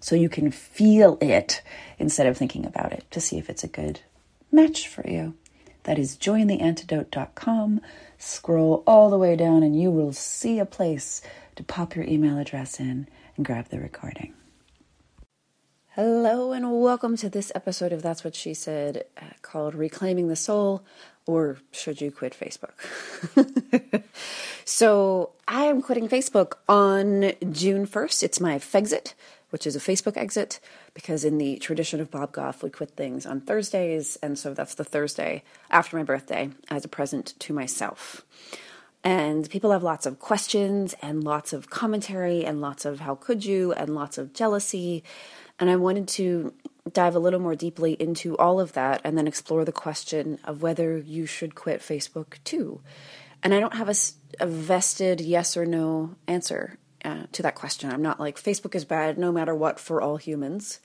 so you can feel it instead of thinking about it to see if it's a good match for you. That is jointheantidote.com. Scroll all the way down and you will see a place to pop your email address in and grab the recording. Hello, and welcome to this episode of That's What She Said uh, called Reclaiming the Soul or Should You Quit Facebook? so, I am quitting Facebook on June 1st. It's my Fexit which is a Facebook exit, because in the tradition of Bob Goff, we quit things on Thursdays, and so that's the Thursday after my birthday as a present to myself. And people have lots of questions and lots of commentary and lots of how could you and lots of jealousy. And I wanted to dive a little more deeply into all of that and then explore the question of whether you should quit Facebook too. And I don't have a, a vested yes or no answer uh, to that question. I'm not like Facebook is bad no matter what for all humans.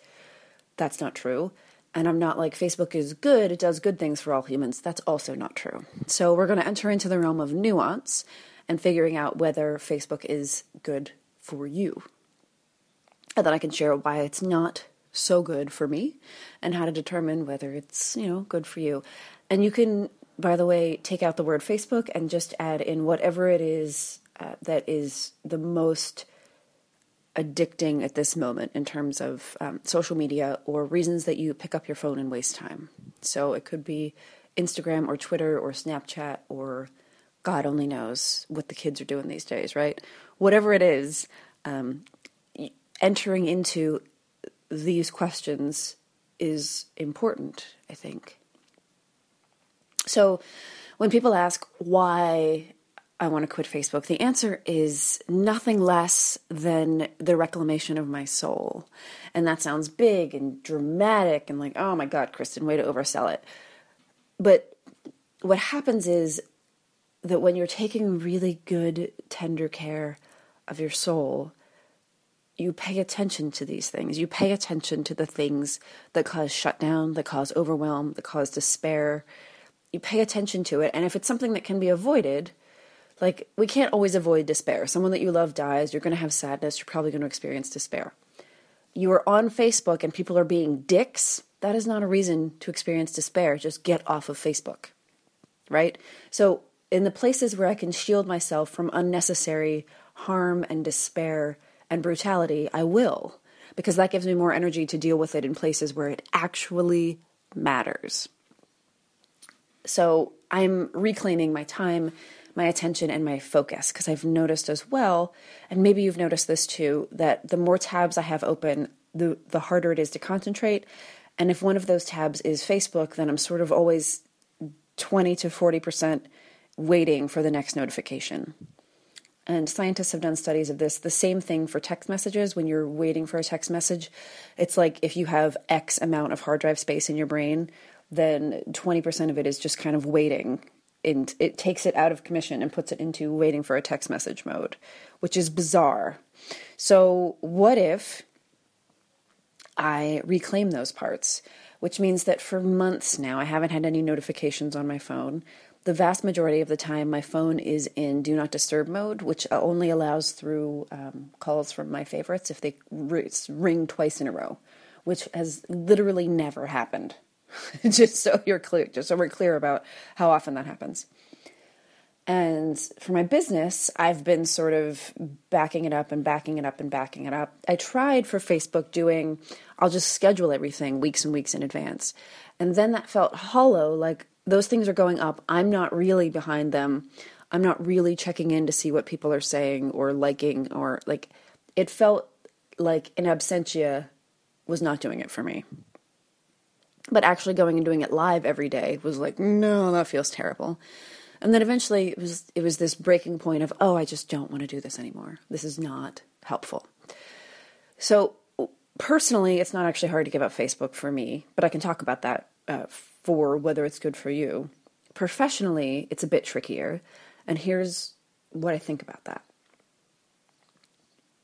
That's not true. And I'm not like Facebook is good, it does good things for all humans. That's also not true. So we're going to enter into the realm of nuance and figuring out whether Facebook is good for you. And then I can share why it's not so good for me and how to determine whether it's, you know, good for you. And you can, by the way, take out the word Facebook and just add in whatever it is uh, that is the most addicting at this moment in terms of um, social media or reasons that you pick up your phone and waste time. So it could be Instagram or Twitter or Snapchat or God only knows what the kids are doing these days, right? Whatever it is, um, entering into these questions is important, I think. So when people ask why I want to quit Facebook? The answer is nothing less than the reclamation of my soul. And that sounds big and dramatic and like, oh my God, Kristen, way to oversell it. But what happens is that when you're taking really good, tender care of your soul, you pay attention to these things. You pay attention to the things that cause shutdown, that cause overwhelm, that cause despair. You pay attention to it. And if it's something that can be avoided, like, we can't always avoid despair. Someone that you love dies, you're going to have sadness, you're probably going to experience despair. You are on Facebook and people are being dicks, that is not a reason to experience despair. Just get off of Facebook, right? So, in the places where I can shield myself from unnecessary harm and despair and brutality, I will, because that gives me more energy to deal with it in places where it actually matters. So, I'm reclaiming my time my attention and my focus because I've noticed as well, and maybe you've noticed this too, that the more tabs I have open, the the harder it is to concentrate. And if one of those tabs is Facebook, then I'm sort of always 20 to 40% waiting for the next notification. And scientists have done studies of this. The same thing for text messages. When you're waiting for a text message, it's like if you have X amount of hard drive space in your brain, then 20% of it is just kind of waiting and it takes it out of commission and puts it into waiting for a text message mode, which is bizarre. So, what if I reclaim those parts? Which means that for months now, I haven't had any notifications on my phone. The vast majority of the time, my phone is in do not disturb mode, which only allows through um, calls from my favorites if they ring twice in a row, which has literally never happened just so you're clear, just so we're clear about how often that happens. And for my business, I've been sort of backing it up and backing it up and backing it up. I tried for Facebook doing, I'll just schedule everything weeks and weeks in advance. And then that felt hollow, like those things are going up. I'm not really behind them. I'm not really checking in to see what people are saying or liking or like it felt like an absentia was not doing it for me. But actually going and doing it live every day was like, no, that feels terrible. And then eventually it was it was this breaking point of, oh, I just don't want to do this anymore. This is not helpful. So personally, it's not actually hard to give up Facebook for me, but I can talk about that uh, for whether it's good for you. Professionally, it's a bit trickier, and here's what I think about that.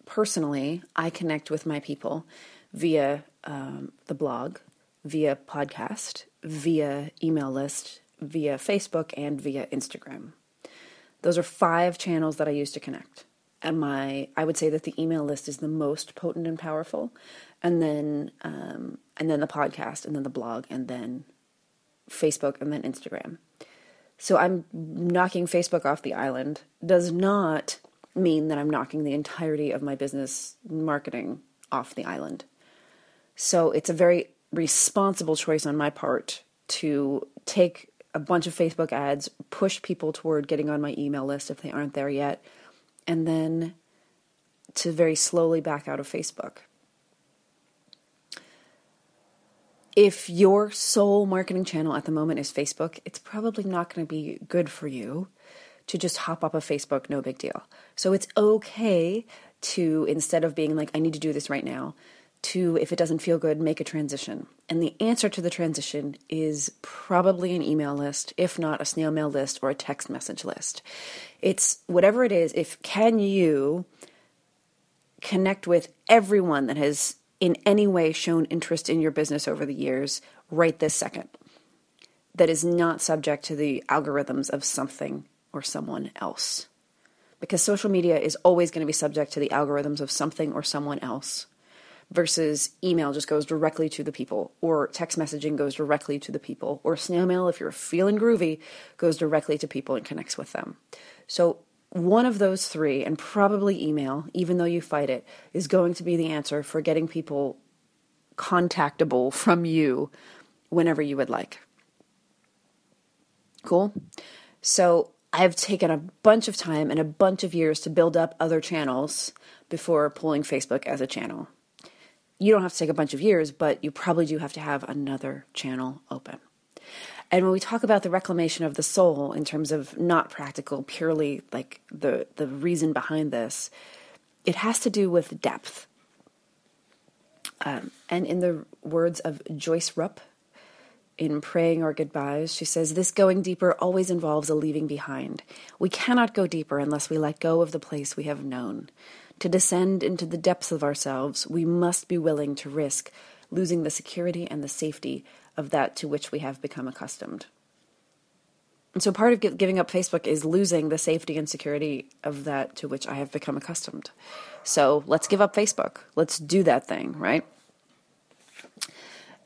Personally, I connect with my people via um, the blog, via podcast, via email list, via Facebook, and via Instagram. Those are five channels that I use to connect. And my, I would say that the email list is the most potent and powerful, and then, um, and then the podcast, and then the blog, and then Facebook, and then Instagram. So I'm knocking Facebook off the island. Does not mean that I'm knocking the entirety of my business marketing off the island. So it's a very responsible choice on my part to take a bunch of Facebook ads, push people toward getting on my email list if they aren't there yet, and then to very slowly back out of Facebook. If your sole marketing channel at the moment is Facebook, it's probably not going to be good for you to just hop up a Facebook, no big deal. So it's okay to, instead of being like, I need to do this right now, to, if it doesn't feel good, make a transition. And the answer to the transition is probably an email list, if not a snail mail list or a text message list. It's whatever it is, if can you connect with everyone that has in any way shown interest in your business over the years right this second that is not subject to the algorithms of something or someone else. Because social media is always going to be subject to the algorithms of something or someone else versus email just goes directly to the people, or text messaging goes directly to the people, or snail mail, if you're feeling groovy, goes directly to people and connects with them. So, one of those three, and probably email, even though you fight it, is going to be the answer for getting people contactable from you whenever you would like. Cool? So, I've taken a bunch of time and a bunch of years to build up other channels before pulling Facebook as a channel you don't have to take a bunch of years, but you probably do have to have another channel open. And when we talk about the reclamation of the soul in terms of not practical, purely like the, the reason behind this, it has to do with depth. Um, and in the words of Joyce Rupp in Praying Our Goodbyes, she says, This going deeper always involves a leaving behind. We cannot go deeper unless we let go of the place we have known. To descend into the depths of ourselves, we must be willing to risk losing the security and the safety of that to which we have become accustomed. And so part of giving up Facebook is losing the safety and security of that to which I have become accustomed. So let's give up Facebook. Let's do that thing, right?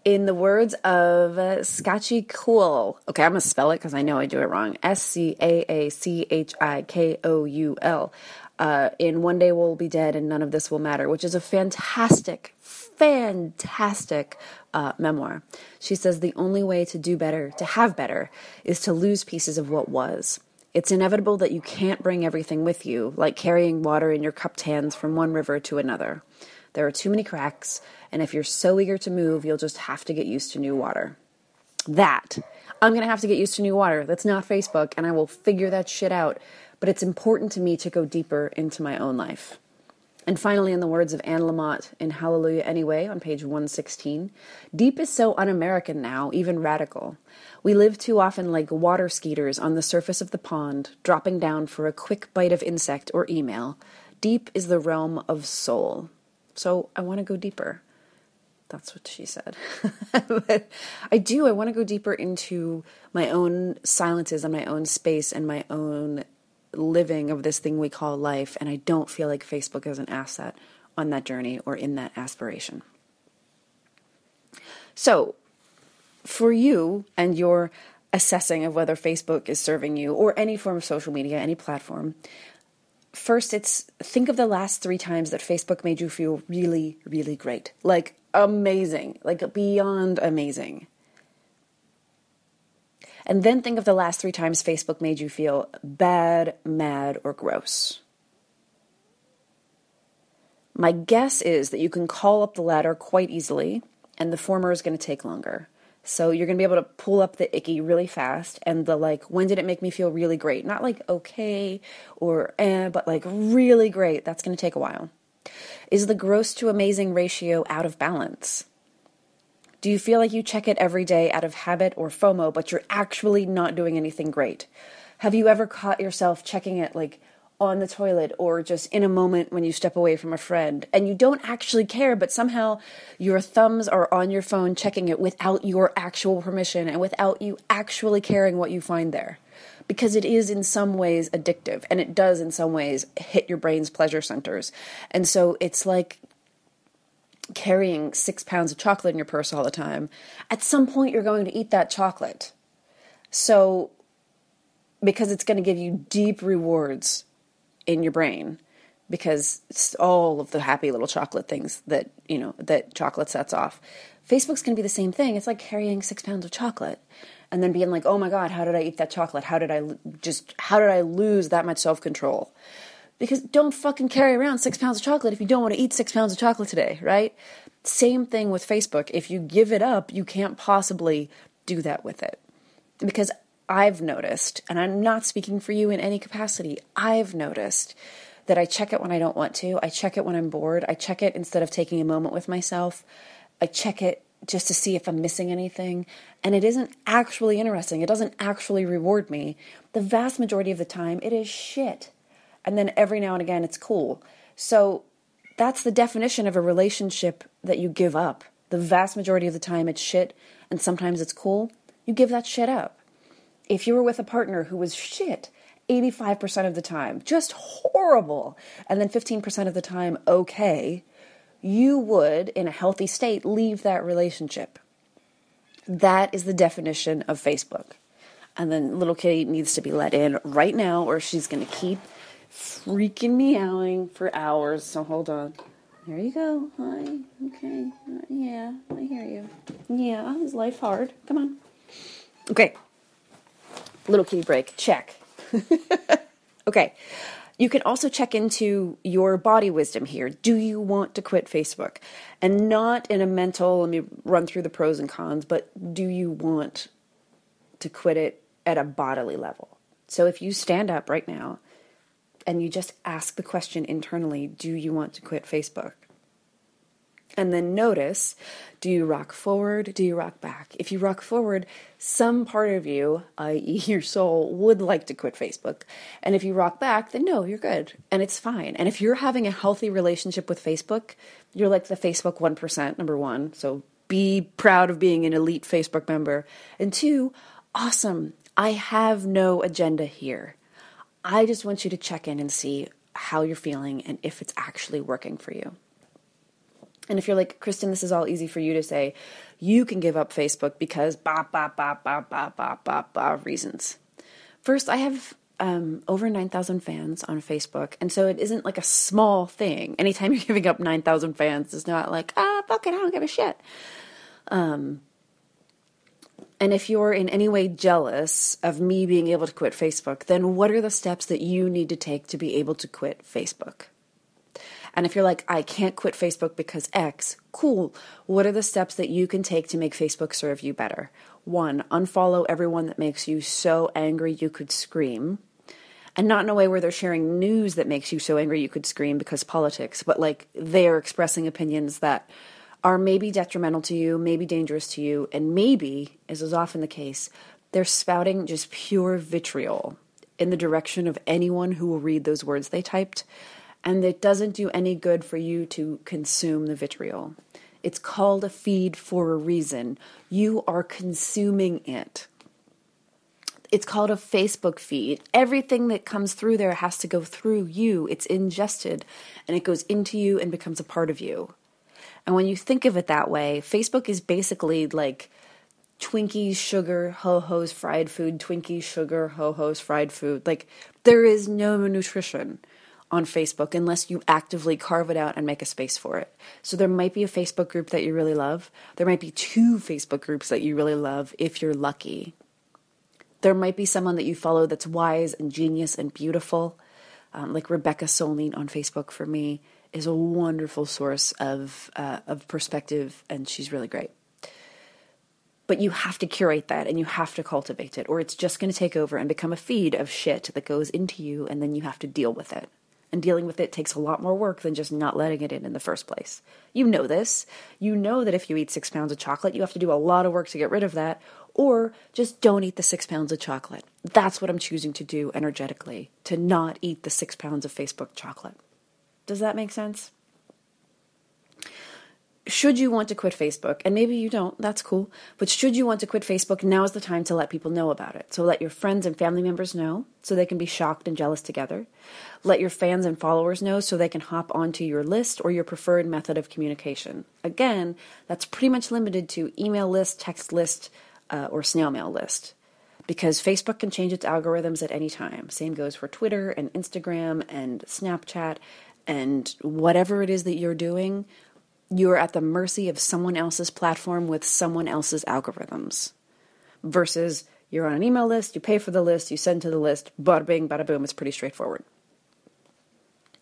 In the words of uh, Scaachi Koul, okay, I'm gonna spell it because I know I do it wrong. S C A A C H I K O U L uh, in One Day We'll Be Dead and None of This Will Matter, which is a fantastic, fantastic uh, memoir. She says the only way to do better, to have better, is to lose pieces of what was. It's inevitable that you can't bring everything with you, like carrying water in your cupped hands from one river to another. There are too many cracks, and if you're so eager to move, you'll just have to get used to new water. That. I'm going to have to get used to new water. That's not Facebook, and I will figure that shit out but it's important to me to go deeper into my own life. And finally, in the words of Anne Lamott in Hallelujah Anyway on page 116, deep is so un American now, even radical. We live too often like water skeeters on the surface of the pond, dropping down for a quick bite of insect or email. Deep is the realm of soul. So I want to go deeper. That's what she said. but I do. I want to go deeper into my own silences and my own space and my own living of this thing we call life, and I don't feel like Facebook is an asset on that journey or in that aspiration. So, for you and your assessing of whether Facebook is serving you or any form of social media, any platform, first it's think of the last three times that Facebook made you feel really, really great. Like amazing, like beyond amazing. And then think of the last three times Facebook made you feel bad, mad, or gross. My guess is that you can call up the latter quite easily, and the former is going to take longer. So you're going to be able to pull up the icky really fast and the like, when did it make me feel really great? Not like okay or eh, but like really great. That's going to take a while. Is the gross to amazing ratio out of balance? Do you feel like you check it every day out of habit or FOMO, but you're actually not doing anything great? Have you ever caught yourself checking it like on the toilet or just in a moment when you step away from a friend and you don't actually care, but somehow your thumbs are on your phone checking it without your actual permission and without you actually caring what you find there. Because it is in some ways addictive and it does in some ways hit your brain's pleasure centers. And so it's like carrying six pounds of chocolate in your purse all the time. At some point, you're going to eat that chocolate. So, because it's going to give you deep rewards in your brain because all of the happy little chocolate things that you know that chocolate sets off facebook's going to be the same thing it's like carrying six pounds of chocolate and then being like oh my god how did i eat that chocolate how did i just how did i lose that much self-control because don't fucking carry around six pounds of chocolate if you don't want to eat six pounds of chocolate today right same thing with facebook if you give it up you can't possibly do that with it because I've noticed, and I'm not speaking for you in any capacity, I've noticed that I check it when I don't want to. I check it when I'm bored. I check it instead of taking a moment with myself. I check it just to see if I'm missing anything. And it isn't actually interesting. It doesn't actually reward me. The vast majority of the time, it is shit. And then every now and again, it's cool. So that's the definition of a relationship that you give up. The vast majority of the time, it's shit. And sometimes it's cool. You give that shit up if you were with a partner who was shit 85% of the time, just horrible, and then 15% of the time, okay, you would, in a healthy state, leave that relationship. That is the definition of Facebook. And then little kitty needs to be let in right now, or she's going to keep freaking meowing for hours. So hold on. There you go. Hi. Okay. Yeah, I hear you. Yeah, oh, is life hard? Come on. Okay. Little kitty break. Check. okay. You can also check into your body wisdom here. Do you want to quit Facebook? And not in a mental, let me run through the pros and cons, but do you want to quit it at a bodily level? So if you stand up right now and you just ask the question internally, do you want to quit Facebook? And then notice do you rock forward? Do you rock back? If you rock forward, some part of you, i.e., your soul, would like to quit Facebook. And if you rock back, then no, you're good and it's fine. And if you're having a healthy relationship with Facebook, you're like the Facebook 1%, number one. So be proud of being an elite Facebook member. And two, awesome. I have no agenda here. I just want you to check in and see how you're feeling and if it's actually working for you. And if you're like, Kristen, this is all easy for you to say, you can give up Facebook because ba ba ba ba ba ba ba ba reasons. First, I have um, over 9,000 fans on Facebook. And so it isn't like a small thing. Anytime you're giving up 9,000 fans, it's not like, ah, fuck it, I don't give a shit. Um, and if you're in any way jealous of me being able to quit Facebook, then what are the steps that you need to take to be able to quit Facebook? And if you're like, I can't quit Facebook because X, cool. What are the steps that you can take to make Facebook serve you better? One, unfollow everyone that makes you so angry you could scream. And not in a way where they're sharing news that makes you so angry you could scream because politics, but like they're expressing opinions that are maybe detrimental to you, maybe dangerous to you, and maybe, as is often the case, they're spouting just pure vitriol in the direction of anyone who will read those words they typed and it doesn't do any good for you to consume the vitriol. It's called a feed for a reason. You are consuming it. It's called a Facebook feed. Everything that comes through there has to go through you. It's ingested and it goes into you and becomes a part of you. And when you think of it that way, Facebook is basically like Twinkies, sugar, ho hos, fried food, Twinkies, sugar, ho hos, fried food. Like, there is no nutrition on Facebook unless you actively carve it out and make a space for it. So there might be a Facebook group that you really love. There might be two Facebook groups that you really love if you're lucky. There might be someone that you follow that's wise and genius and beautiful. Um, like Rebecca Solnit on Facebook for me is a wonderful source of uh, of perspective, and she's really great. But you have to curate that and you have to cultivate it, or it's just going to take over and become a feed of shit that goes into you, and then you have to deal with it. And dealing with it takes a lot more work than just not letting it in in the first place. You know this. You know that if you eat six pounds of chocolate, you have to do a lot of work to get rid of that, or just don't eat the six pounds of chocolate. That's what I'm choosing to do energetically, to not eat the six pounds of Facebook chocolate. Does that make sense? should you want to quit Facebook, and maybe you don't, that's cool, but should you want to quit Facebook, now is the time to let people know about it. So let your friends and family members know so they can be shocked and jealous together. Let your fans and followers know so they can hop onto your list or your preferred method of communication. Again, that's pretty much limited to email list, text list, uh, or snail mail list. Because Facebook can change its algorithms at any time. Same goes for Twitter and Instagram and Snapchat and whatever it is that you're doing you're at the mercy of someone else's platform with someone else's algorithms versus you're on an email list, you pay for the list, you send to the list, bada bing, bada boom, it's pretty straightforward.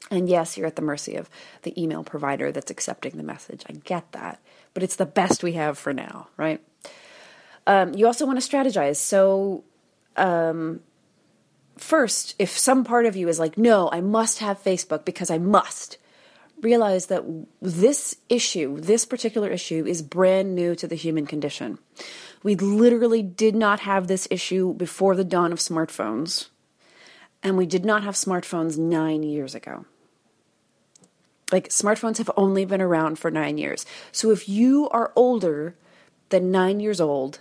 And yes, you're at the mercy of the email provider that's accepting the message. I get that. But it's the best we have for now, right? Um, you also want to strategize. So, um, first, if some part of you is like, no, I must have Facebook because I must, realize that this issue, this particular issue, is brand new to the human condition. We literally did not have this issue before the dawn of smartphones, and we did not have smartphones nine years ago. Like, smartphones have only been around for nine years. So, if you are older than nine years old,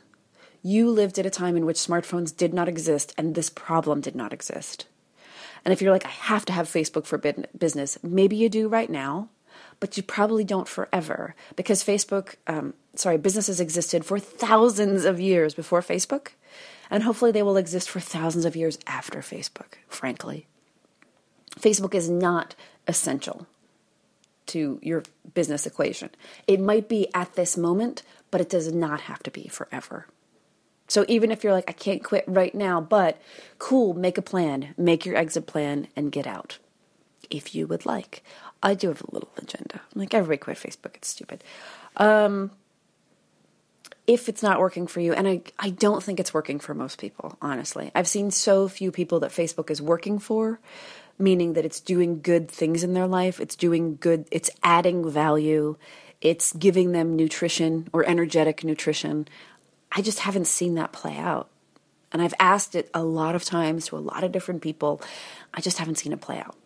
you lived at a time in which smartphones did not exist and this problem did not exist. And if you're like, I have to have Facebook for business, maybe you do right now, but you probably don't forever because Facebook, um, sorry, businesses existed for thousands of years before Facebook. And hopefully they will exist for thousands of years after Facebook, frankly. Facebook is not essential to your business equation. It might be at this moment, but it does not have to be forever. So even if you're like, I can't quit right now, but cool, make a plan, make your exit plan, and get out if you would like. I do have a little agenda. like, everybody quit Facebook, it's stupid. Um, if it's not working for you, and I, I don't think it's working for most people, honestly. I've seen so few people that Facebook is working for, meaning that it's doing good things in their life, it's doing good, it's adding value, it's giving them nutrition or energetic nutrition. I just haven't seen that play out. And I've asked it a lot of times to a lot of different people. I just haven't seen it play out.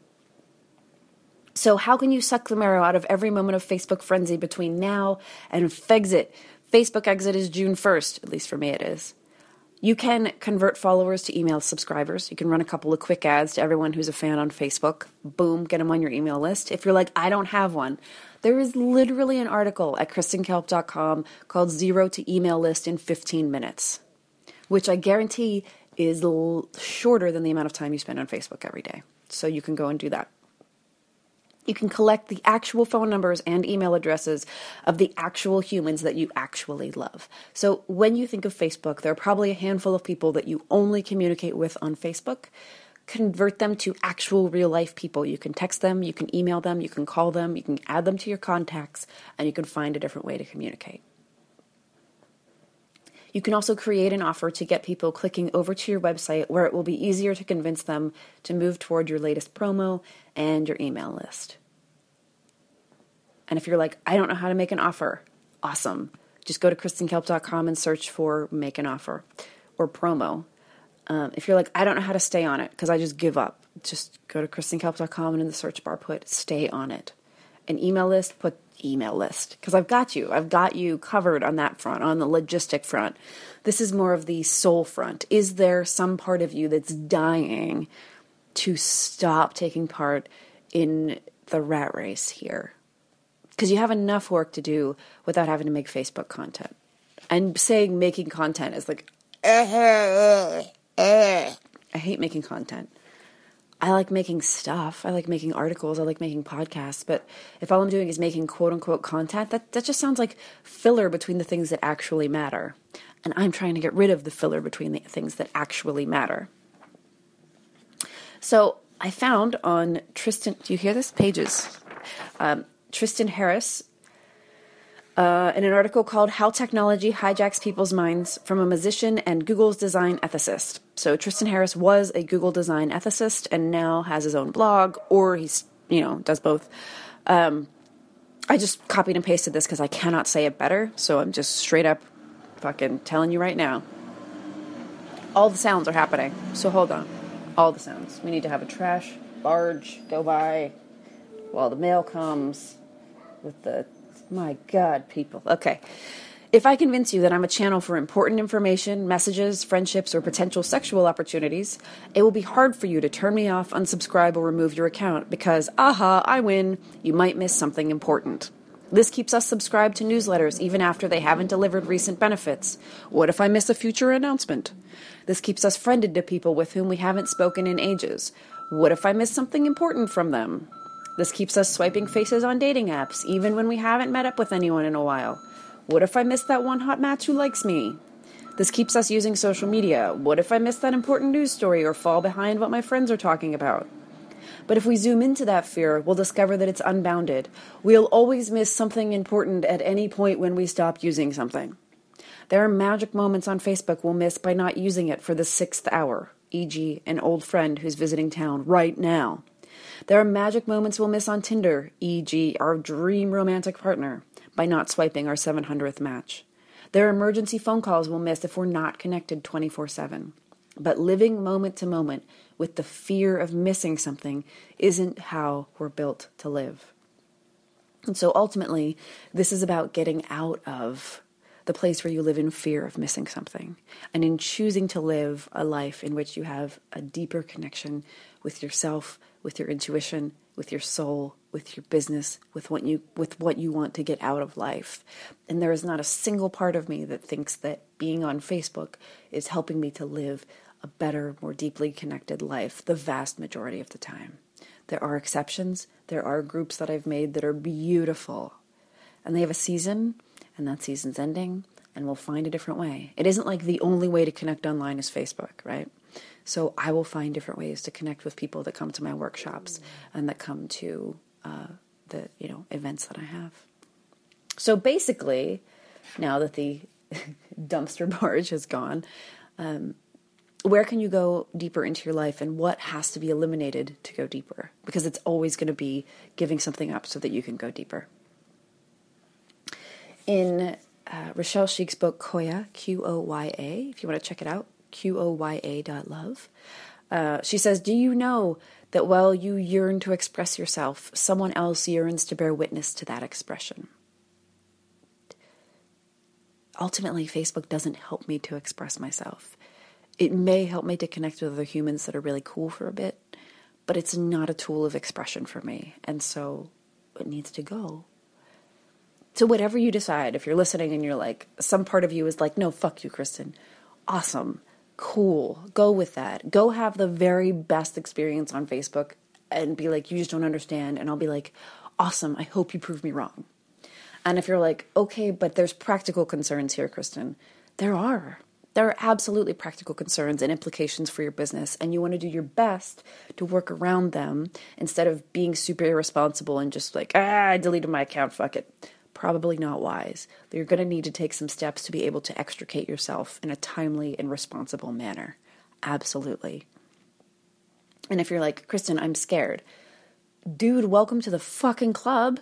So, how can you suck the marrow out of every moment of Facebook frenzy between now and Fexit? Facebook exit is June 1st, at least for me it is. You can convert followers to email subscribers. You can run a couple of quick ads to everyone who's a fan on Facebook. Boom, get them on your email list. If you're like, I don't have one, there is literally an article at kristenkalp.com called Zero to Email List in 15 Minutes, which I guarantee is l- shorter than the amount of time you spend on Facebook every day. So you can go and do that. You can collect the actual phone numbers and email addresses of the actual humans that you actually love. So when you think of Facebook, there are probably a handful of people that you only communicate with on Facebook convert them to actual real life people. You can text them, you can email them, you can call them, you can add them to your contacts, and you can find a different way to communicate. You can also create an offer to get people clicking over to your website where it will be easier to convince them to move toward your latest promo and your email list. And if you're like, I don't know how to make an offer, awesome. Just go to kristenkalp.com and search for make an offer or promo um, if you're like, I don't know how to stay on it because I just give up, just go to kristenkalp.com and in the search bar put stay on it. An email list, put email list because I've got you. I've got you covered on that front, on the logistic front. This is more of the soul front. Is there some part of you that's dying to stop taking part in the rat race here? Because you have enough work to do without having to make Facebook content. And saying making content is like, I hate making content. I like making stuff. I like making articles. I like making podcasts. But if all I'm doing is making quote unquote content, that, that just sounds like filler between the things that actually matter. And I'm trying to get rid of the filler between the things that actually matter. So I found on Tristan, do you hear this? Pages. Um, Tristan Harris uh, in an article called How Technology Hijacks People's Minds from a Musician and Google's Design Ethicist. So Tristan Harris was a Google design ethicist and now has his own blog, or he's, you know, does both. Um, I just copied and pasted this because I cannot say it better, so I'm just straight up fucking telling you right now. All the sounds are happening, so hold on. All the sounds. We need to have a trash barge go by while the mail comes with the my God, people. Okay. If I convince you that I'm a channel for important information, messages, friendships, or potential sexual opportunities, it will be hard for you to turn me off, unsubscribe, or remove your account because, aha, I win, you might miss something important. This keeps us subscribed to newsletters even after they haven't delivered recent benefits. What if I miss a future announcement? This keeps us friended to people with whom we haven't spoken in ages. What if I miss something important from them? This keeps us swiping faces on dating apps, even when we haven't met up with anyone in a while. What if I miss that one hot match who likes me? This keeps us using social media. What if I miss that important news story or fall behind what my friends are talking about? But if we zoom into that fear, we'll discover that it's unbounded. We'll always miss something important at any point when we stop using something. There are magic moments on Facebook we'll miss by not using it for the sixth hour, e.g., an old friend who's visiting town right now. There are magic moments we'll miss on Tinder, e.g., our dream romantic partner, by not swiping our 700th match. There are emergency phone calls we'll miss if we're not connected 24 7. But living moment to moment with the fear of missing something isn't how we're built to live. And so ultimately, this is about getting out of the place where you live in fear of missing something and in choosing to live a life in which you have a deeper connection with yourself, with your intuition, with your soul, with your business, with what you with what you want to get out of life. And there is not a single part of me that thinks that being on Facebook is helping me to live a better, more deeply connected life the vast majority of the time. There are exceptions. There are groups that I've made that are beautiful. And they have a season, and that season's ending, and we'll find a different way. It isn't like the only way to connect online is Facebook, right? So I will find different ways to connect with people that come to my workshops and that come to uh, the you know events that I have. So basically, now that the dumpster barge has gone, um, where can you go deeper into your life and what has to be eliminated to go deeper? Because it's always going to be giving something up so that you can go deeper. In uh, Rochelle Schieck's book, Qoya, Q O Y A, if you want to check it out, Q O Y A dot love. Uh, she says, Do you know that while you yearn to express yourself, someone else yearns to bear witness to that expression? Ultimately, Facebook doesn't help me to express myself. It may help me to connect with other humans that are really cool for a bit, but it's not a tool of expression for me. And so it needs to go. So, whatever you decide, if you're listening and you're like, some part of you is like, no, fuck you, Kristen. Awesome cool. Go with that. Go have the very best experience on Facebook and be like, you just don't understand. And I'll be like, awesome. I hope you prove me wrong. And if you're like, okay, but there's practical concerns here, Kristen, there are. There are absolutely practical concerns and implications for your business, and you want to do your best to work around them instead of being super irresponsible and just like, ah, I deleted my account, fuck it probably not wise. You're going to need to take some steps to be able to extricate yourself in a timely and responsible manner. Absolutely. And if you're like, Kristen, I'm scared. Dude, welcome to the fucking club.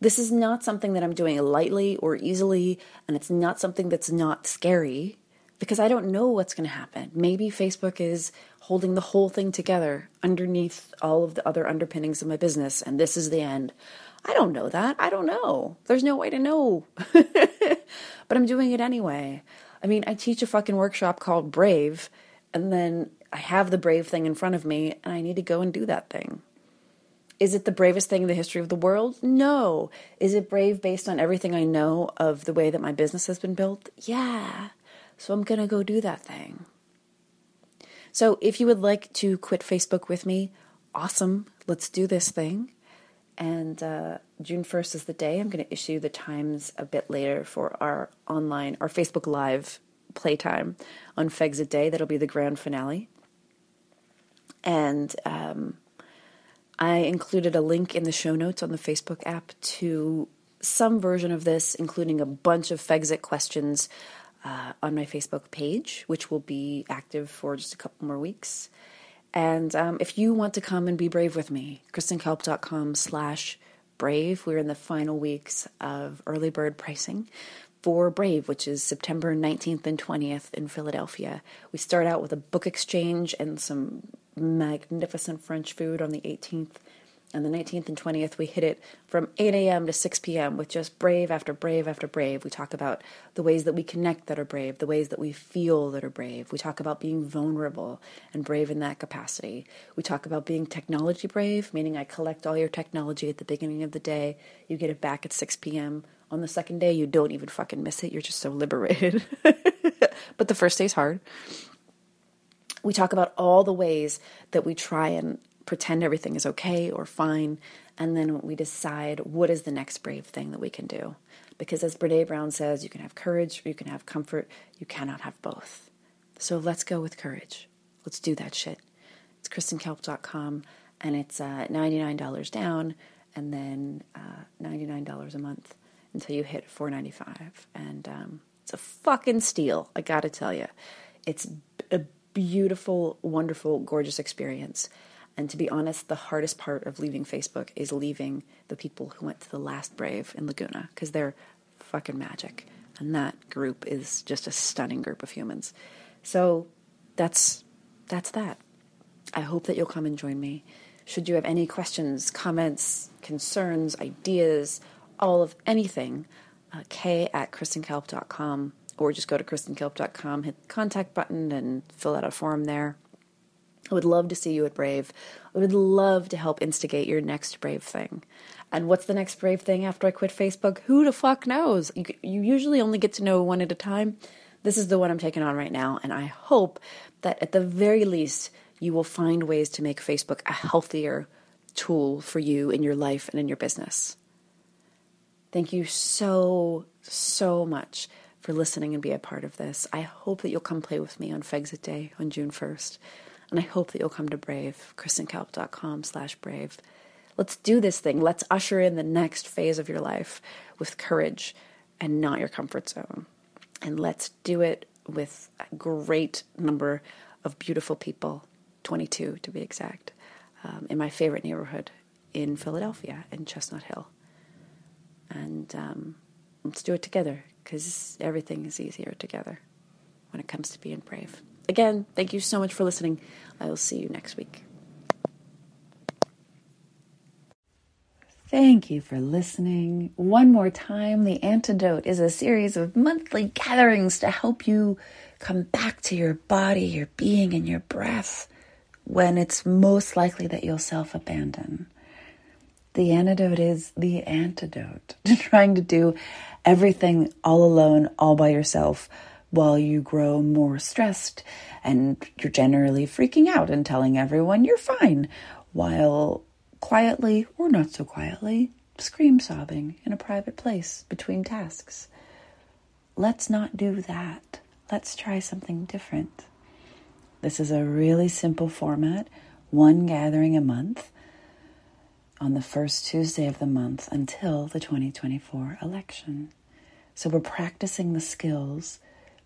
This is not something that I'm doing lightly or easily, and it's not something that's not scary because I don't know what's going to happen. Maybe Facebook is holding the whole thing together underneath all of the other underpinnings of my business, and this is the end. I don't know that. I don't know. There's no way to know. but I'm doing it anyway. I mean, I teach a fucking workshop called Brave, and then I have the Brave thing in front of me, and I need to go and do that thing. Is it the bravest thing in the history of the world? No. Is it brave based on everything I know of the way that my business has been built? Yeah. So I'm going to go do that thing. So if you would like to quit Facebook with me, awesome. Let's do this thing. And uh, June 1st is the day. I'm going to issue the times a bit later for our online, our Facebook Live playtime on Fexit Day. That'll be the grand finale. And um, I included a link in the show notes on the Facebook app to some version of this, including a bunch of Fexit questions uh, on my Facebook page, which will be active for just a couple more weeks. And um, if you want to come and be brave with me, kristenkalp.com slash brave. We're in the final weeks of early bird pricing for Brave, which is September 19th and 20th in Philadelphia. We start out with a book exchange and some magnificent French food on the 18th. And the 19th and 20th, we hit it from 8 a.m. to 6 p.m. with just brave after brave after brave. We talk about the ways that we connect that are brave, the ways that we feel that are brave. We talk about being vulnerable and brave in that capacity. We talk about being technology brave, meaning I collect all your technology at the beginning of the day. You get it back at 6 p.m. On the second day, you don't even fucking miss it. You're just so liberated. but the first day's hard. We talk about all the ways that we try and pretend everything is okay or fine, and then we decide what is the next brave thing that we can do. Because as Brene Brown says, you can have courage you can have comfort, you cannot have both. So let's go with courage. Let's do that shit. It's kristenkalp.com and it's uh, $99 down and then uh, $99 a month until you hit 495 and um, it's a fucking steal i gotta tell you it's a beautiful wonderful gorgeous experience and to be honest, the hardest part of leaving Facebook is leaving the people who went to the last Brave in Laguna because they're fucking magic. And that group is just a stunning group of humans. So that's that's that. I hope that you'll come and join me. Should you have any questions, comments, concerns, ideas, all of anything, uh, k at kristenkalp.com or just go to kristenkalp.com, hit the contact button, and fill out a form there. I would love to see you at Brave. I would love to help instigate your next Brave thing. And what's the next Brave thing after I quit Facebook? Who the fuck knows? You, you usually only get to know one at a time. This is the one I'm taking on right now, and I hope that at the very least, you will find ways to make Facebook a healthier tool for you in your life and in your business. Thank you so, so much for listening and be a part of this. I hope that you'll come play with me on Fexit Day on June 1st. And I hope that you'll come to Brave, kristenkalp.com slash brave. Let's do this thing. Let's usher in the next phase of your life with courage and not your comfort zone. And let's do it with a great number of beautiful people, 22 to be exact, um, in my favorite neighborhood in Philadelphia, in Chestnut Hill. And um, let's do it together because everything is easier together when it comes to being brave. Again, thank you so much for listening. I will see you next week. Thank you for listening. One more time, The Antidote is a series of monthly gatherings to help you come back to your body, your being, and your breath when it's most likely that you'll self abandon. The antidote is the antidote to trying to do everything all alone, all by yourself while you grow more stressed and you're generally freaking out and telling everyone you're fine, while quietly or not so quietly scream sobbing in a private place between tasks. Let's not do that. Let's try something different. This is a really simple format, one gathering a month on the first Tuesday of the month until the 2024 election. So we're practicing the skills